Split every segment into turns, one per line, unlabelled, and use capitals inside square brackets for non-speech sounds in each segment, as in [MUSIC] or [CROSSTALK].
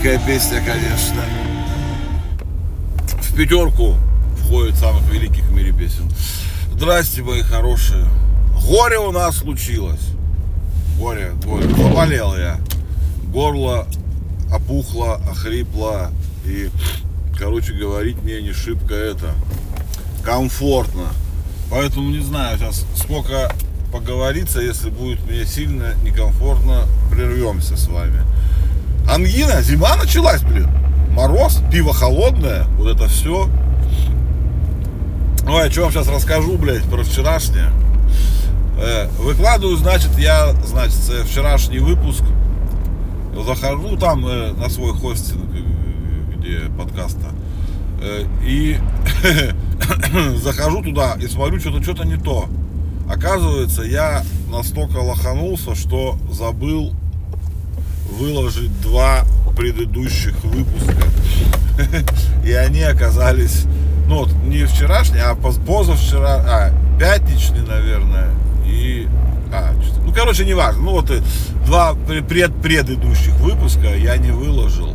Великая песня, конечно. В пятерку входит самых великих в мире песен. Здрасте, мои хорошие. Горе у нас случилось. Горе, горе. Заболел я. Горло опухло, охрипло. И, короче, говорить мне не шибко это комфортно. Поэтому не знаю сейчас сколько поговориться, если будет мне сильно некомфортно, прервемся с вами. Ангина, зима началась, блин. Мороз, пиво холодное, вот это все. Ой, а что вам сейчас расскажу, блядь, про вчерашнее. Э, выкладываю, значит, я, значит, э, вчерашний выпуск. Захожу там э, на свой хостинг, где подкаста. И [COUGHS] захожу туда и смотрю, что-то что-то не то. Оказывается, я настолько лоханулся, что забыл выложить два предыдущих выпуска. [LAUGHS] И они оказались, ну вот, не вчерашний, а позавчера, а, пятничный, наверное, и а, ну, короче, не важно. Ну, вот два пред предыдущих выпуска я не выложил.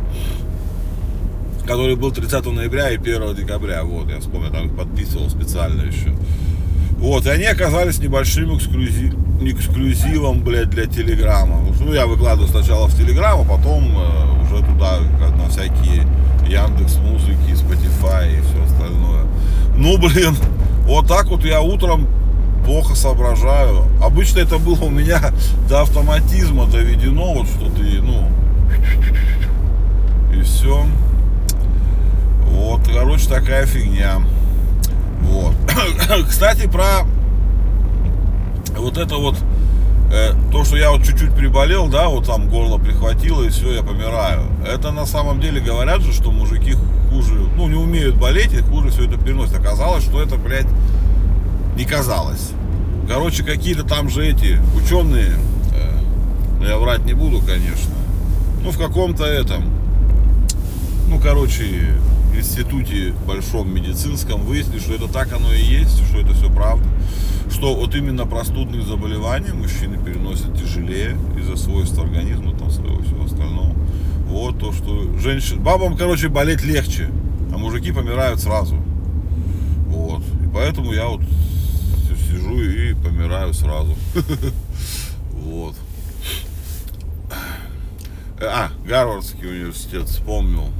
Который был 30 ноября и 1 декабря. Вот, я вспомнил, там подписывал специально еще. Вот, и они оказались небольшим эксклюзив, эксклюзивом, блядь, для Телеграма. Ну, я выкладываю сначала в Телеграм, а потом э, уже туда, как на всякие Яндекс Музыки, Spotify и все остальное. Ну, блин, вот так вот я утром плохо соображаю. Обычно это было у меня до автоматизма доведено, вот что ты, ну, и все. Вот, короче, такая фигня. Вот. [COUGHS] Кстати, про вот это вот э, то, что я вот чуть-чуть приболел, да, вот там горло прихватило и все, я помираю. Это на самом деле говорят же, что мужики хуже, ну, не умеют болеть и хуже все это переносят. Оказалось, что это, блядь, не казалось. Короче, какие-то там же эти ученые, э, я врать не буду, конечно, ну, в каком-то этом, ну, короче, институте большом медицинском выяснили, что это так оно и есть, что это все правда. Что вот именно простудные заболевания мужчины переносят тяжелее из-за свойств организма, там своего всего остального. Вот то, что женщин, бабам, короче, болеть легче, а мужики помирают сразу. Вот. И поэтому я вот сижу и помираю сразу. [LAUGHS] Вот. А, Гарвардский университет, вспомнил.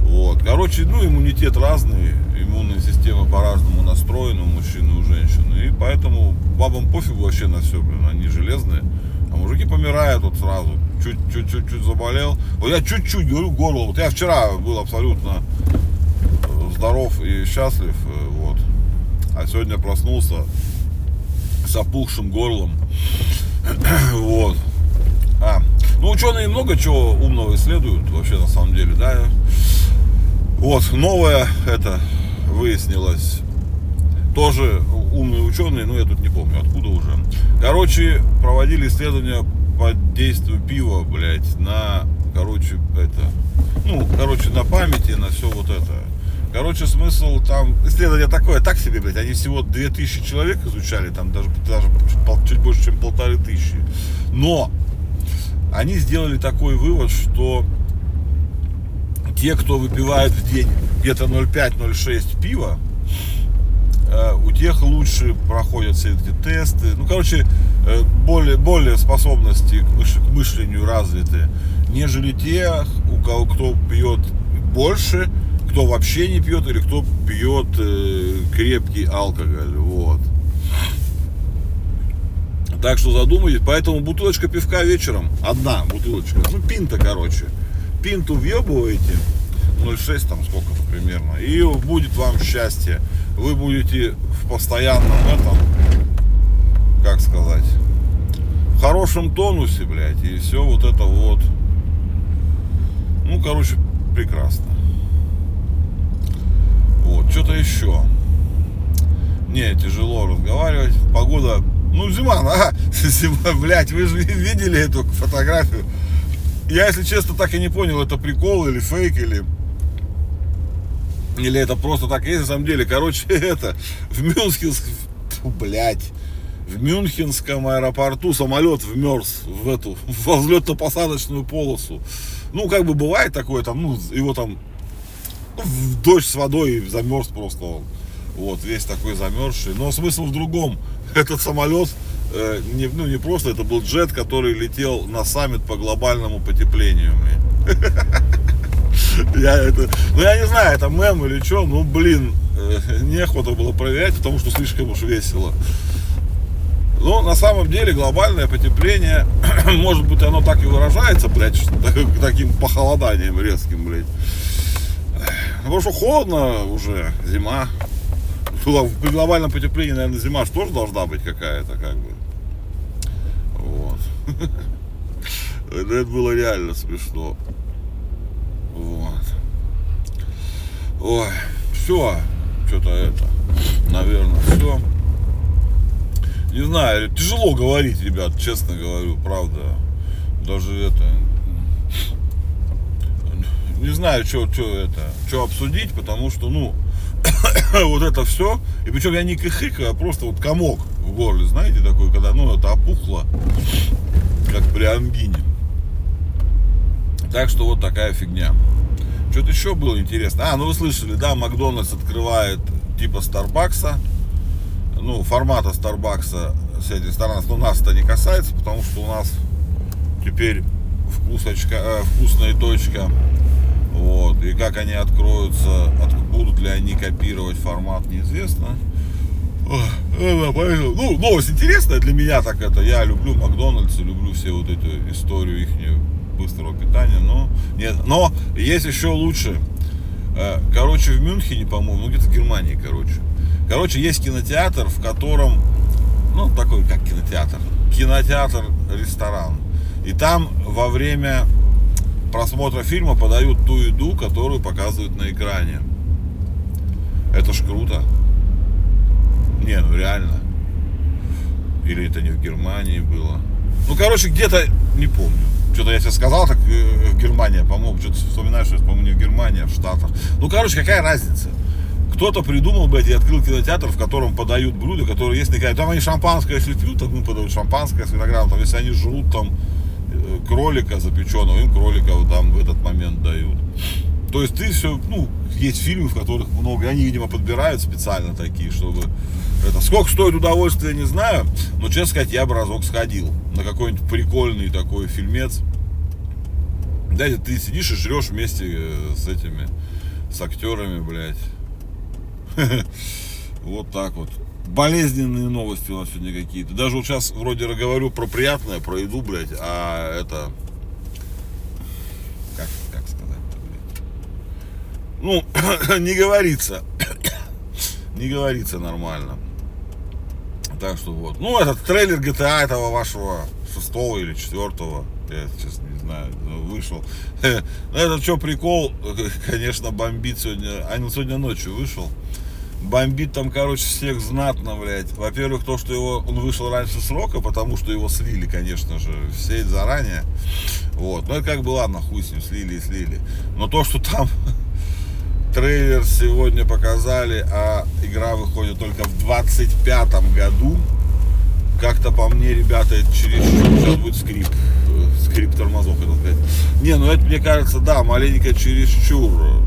Вот. Короче, ну, иммунитет разный, иммунная система по-разному настроена у мужчин и у женщин. И поэтому бабам пофигу вообще на все, блин, они железные. А мужики помирают вот сразу. Чуть-чуть-чуть заболел. Вот я чуть-чуть говорю горло. Вот я вчера был абсолютно здоров и счастлив. А сегодня проснулся с опухшим горлом. [CLEARS THROAT] вот. А, ну, ученые много чего умного исследуют, вообще, на самом деле, да. Вот, новое это выяснилось. Тоже умные ученые, но я тут не помню откуда уже. Короче, проводили исследования под действию пива, блядь, на, короче, это, ну, короче, на памяти, на все вот это. Короче, смысл там, исследование такое, так себе, блядь, они всего 2000 человек изучали, там даже, даже чуть больше, чем полторы тысячи. Но они сделали такой вывод, что те, кто выпивает в день где-то 0,5-0,6 пива, э, у тех лучше проходят все эти тесты. Ну, короче, э, более, более способности к мышлению развиты, нежели те, у кого кто пьет больше, кто вообще не пьет или кто пьет э, крепкий алкоголь. Вот. Так что задумайтесь. Поэтому бутылочка пивка вечером. Одна бутылочка. Ну, пинта, короче пинту въебываете, 0,6 там сколько примерно, и будет вам счастье. Вы будете в постоянном этом, как сказать, в хорошем тонусе, блядь, и все вот это вот. Ну, короче, прекрасно. Что-то еще. Не, тяжело разговаривать. Погода Ну, зима, [LAUGHS] ага, зима, блядь, вы же видели эту фотографию? Я, если честно, так и не понял, это прикол или фейк, или... Или это просто так есть на самом деле. Короче, [LAUGHS] это в Мюнхенск... Блядь. В Мюнхенском аэропорту самолет вмерз в эту, [LAUGHS] во взлетно-посадочную полосу. Ну, как бы бывает такое, там, ну, его там в дождь с водой замерз просто он. Вот, весь такой замерзший. Но смысл в другом. [LAUGHS] Этот самолет, э, не, ну не просто, это был джет, который летел на саммит по глобальному потеплению. [LAUGHS] Я это, ну я не знаю, это мем или что, ну блин, э, [LAUGHS] неохота было проверять, потому что слишком уж весело. Но на самом деле глобальное потепление, [CLEARS THROAT] может быть, оно так и выражается, блядь, таким похолоданием резким, блядь. Потому что холодно уже, зима. При глобальном потеплении, наверное, зима же тоже должна быть какая-то, как бы. Вот. [LAUGHS] Это было реально смешно. Вот. Ой, все. Что-то это. Наверное, все. Не знаю, тяжело говорить, ребят, честно говорю, правда. Даже это не знаю, что, что это, что обсудить, потому что, ну, [COUGHS] вот это все, и причем я не кыхыкаю, а просто вот комок в горле, знаете, такой, когда, ну, это опухло, как при амбине. Так что вот такая фигня. Что-то еще было интересно. А, ну вы слышали, да, Макдональдс открывает типа Старбакса. Ну, формата Старбакса с этих сторон, но нас это не касается, потому что у нас теперь вкусочка, э, вкусная точка вот. И как они откроются, от, будут ли они копировать формат, неизвестно. Ну, новость интересная для меня, так это, я люблю Макдональдс, люблю все вот эту историю их быстрого питания, но нет, но есть еще лучше. Э, короче, в Мюнхене, по-моему, ну где-то в Германии, короче. Короче, есть кинотеатр, в котором, ну, такой как кинотеатр, кинотеатр-ресторан. И там во время просмотра фильма подают ту еду, которую показывают на экране. Это ж круто. Не, ну реально. Или это не в Германии было. Ну, короче, где-то, не помню. Что-то я тебе сказал, так э, в Германии, по-моему, что-то вспоминаю, что по-моему, не в Германии, а в Штатах. Ну, короче, какая разница? Кто-то придумал, блядь, и открыл кинотеатр, в котором подают блюда, которые есть на. Там они шампанское, если пьют, так ну, подают шампанское с виноградом. Там, если они жрут там кролика запеченного, им кролика вот там в этот момент дают. То есть ты все, ну, есть фильмы, в которых много, они, видимо, подбирают специально такие, чтобы это. Сколько стоит удовольствие, не знаю, но, честно сказать, я бы разок сходил на какой-нибудь прикольный такой фильмец. Да, ты сидишь и жрешь вместе э, с этими, с актерами, блядь. [LAUGHS] Вот так вот болезненные новости у нас сегодня какие-то. Даже вот сейчас вроде говорю про приятное, про еду, блядь, а это... Как, как сказать-то, блядь? Ну, [COUGHS] не говорится. [COUGHS] не говорится нормально. Так что вот. Ну, этот трейлер GTA этого вашего шестого или четвертого, я сейчас не знаю, вышел. [LAUGHS] Ну, это что, прикол, [LAUGHS] конечно, бомбит сегодня. А не сегодня ночью вышел бомбит там, короче, всех знатно, блядь. Во-первых, то, что его, он вышел раньше срока, потому что его слили, конечно же, все заранее. Вот. Ну, это как бы, ладно, хуй с ним, слили и слили. Но то, что там [LAUGHS] трейлер сегодня показали, а игра выходит только в 25 году, как-то по мне, ребята, это через сейчас будет скрип, э, скрип тормозов, хотел сказать. Не, ну это, мне кажется, да, маленько чересчур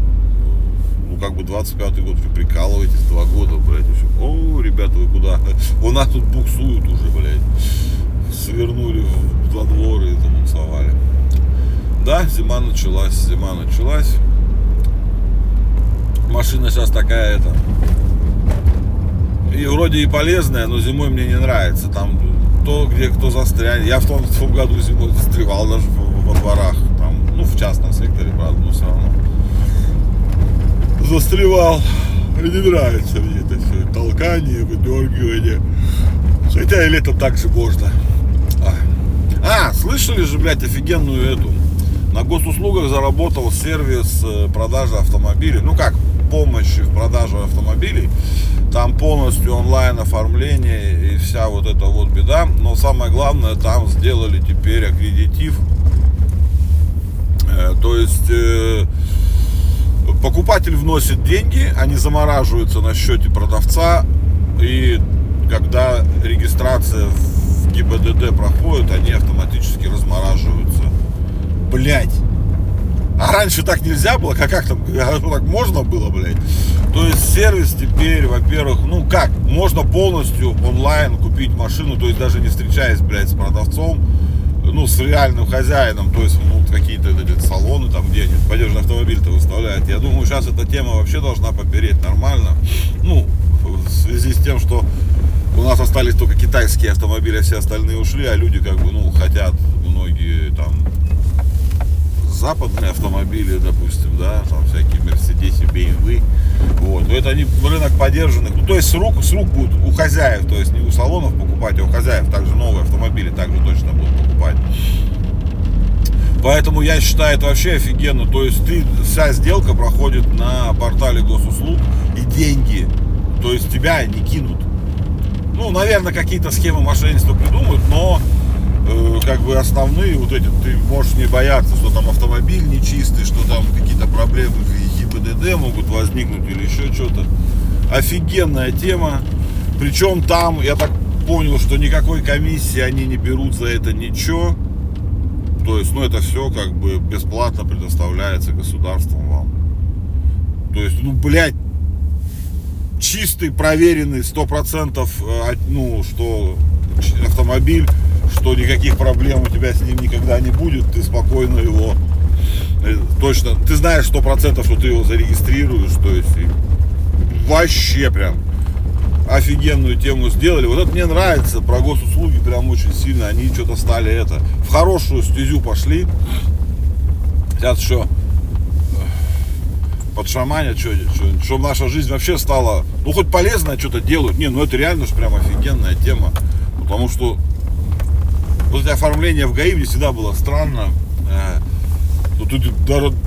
ну как бы 25-й год, вы прикалываетесь, два года, блядь, еще. О, ребята, вы куда? [LAUGHS] У нас тут буксуют уже, блядь. Свернули в два двора и забуксовали. Да, зима началась, зима началась. Машина сейчас такая, это, и вроде и полезная, но зимой мне не нравится. Там то, где кто застрянет. Я в том, в том году зимой застревал даже во дворах. Там, ну, в частном секторе, правда, но все равно застревал. Не нравится мне это все. Толкание, выдергивание. Хотя и летом так же можно. А. а, слышали же, блядь, офигенную эту. На госуслугах заработал сервис э, продажи автомобилей. Ну как, помощи в продаже автомобилей. Там полностью онлайн оформление и вся вот эта вот беда. Но самое главное, там сделали теперь аккредитив. Э, то есть э, покупатель вносит деньги, они замораживаются на счете продавца. И когда регистрация в ГИБДД проходит, они автоматически размораживаются. Блять. А раньше так нельзя было, как, как там, [LAUGHS] так можно было, блядь. То есть сервис теперь, во-первых, ну как, можно полностью онлайн купить машину, то есть даже не встречаясь, блядь, с продавцом, с реальным хозяином, то есть, ну, какие-то салоны там где-нибудь, поддержанный автомобиль-то выставляет. Я думаю, сейчас эта тема вообще должна попереть нормально. Ну, в связи с тем, что у нас остались только китайские автомобили, а все остальные ушли, а люди как бы, ну, хотят многие там западные автомобили, допустим, да, там всякие Мерседесы, BMW, вот, то это они рынок поддержанных, ну, то есть с рук, с рук будут у хозяев, то есть не у салонов покупать, а у хозяев также новые автомобили также точно будут покупать. Поэтому я считаю это вообще офигенно. То есть ты, вся сделка проходит на портале госуслуг и деньги. То есть тебя не кинут. Ну, наверное, какие-то схемы мошенничества придумают, но э, как бы основные вот эти, ты можешь не бояться, что там автомобиль нечистый, что там какие-то проблемы в ГИБДД могут возникнуть или еще что-то. Офигенная тема. Причем там, я так понял, что никакой комиссии они не берут за это ничего. То есть, ну, это все как бы бесплатно предоставляется государством вам. То есть, ну, блядь, чистый, проверенный, сто процентов, э, ну, что автомобиль что никаких проблем у тебя с ним никогда не будет, ты спокойно его э, точно, ты знаешь сто процентов, что ты его зарегистрируешь, то есть вообще прям офигенную тему сделали. Вот это мне нравится, про госуслуги прям очень сильно, они что-то стали это, в хорошую стезю пошли. Сейчас еще под шаманя, что, что, наша жизнь вообще стала, ну хоть полезная что-то делают. Не, ну это реально же прям офигенная тема. Потому что вот это оформление в ГАИ мне всегда было странно. Э, ну, тут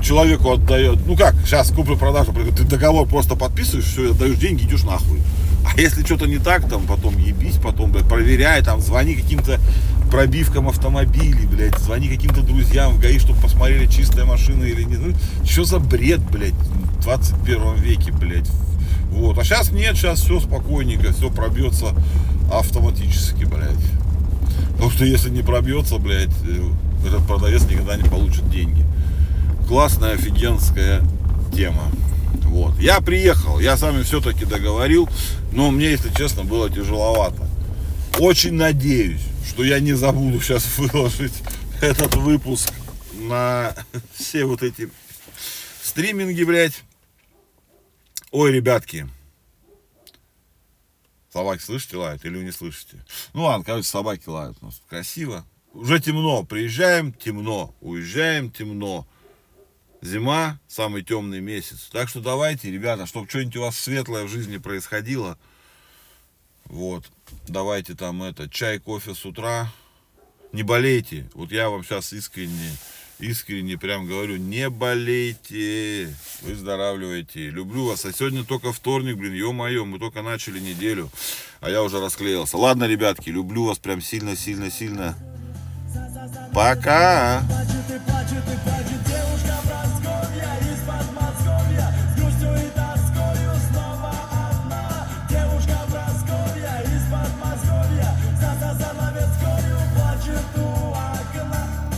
человеку отдает, ну как, сейчас куплю-продажу, ты договор просто подписываешь, все, отдаешь деньги, идешь нахуй. А если что-то не так, там потом ебись, потом, блядь, проверяй, там, звони каким-то пробивкам автомобилей, блядь, звони каким-то друзьям в ГАИ, чтобы посмотрели, чистая машина или нет. Ну, что за бред, блядь, в 21 веке, блядь. Вот. А сейчас нет, сейчас все спокойненько, все пробьется автоматически, блядь. Что если не пробьется, блядь, э, этот продавец никогда не получит деньги. Классная, офигенская тема. Вот. Я приехал, я с вами все-таки договорил, но мне, если честно, было тяжеловато. Очень надеюсь, что я не забуду сейчас выложить [LAUGHS] этот выпуск на [LAUGHS] все вот эти стриминги, блядь. Ой, ребятки, Собаки слышите лают или не слышите? Ну ладно, короче, собаки лают у нас красиво. Уже темно, приезжаем, темно, уезжаем, темно. Зима, самый темный месяц. Так что давайте, ребята, чтобы что-нибудь у вас светлое в жизни происходило, вот, давайте там это, чай, кофе с утра, не болейте. Вот я вам сейчас искренне искренне прям говорю, не болейте, выздоравливайте, люблю вас. А сегодня только вторник, блин, ё-моё, мы только начали неделю, а я уже расклеился. Ладно, ребятки, люблю вас прям сильно-сильно-сильно. Пока!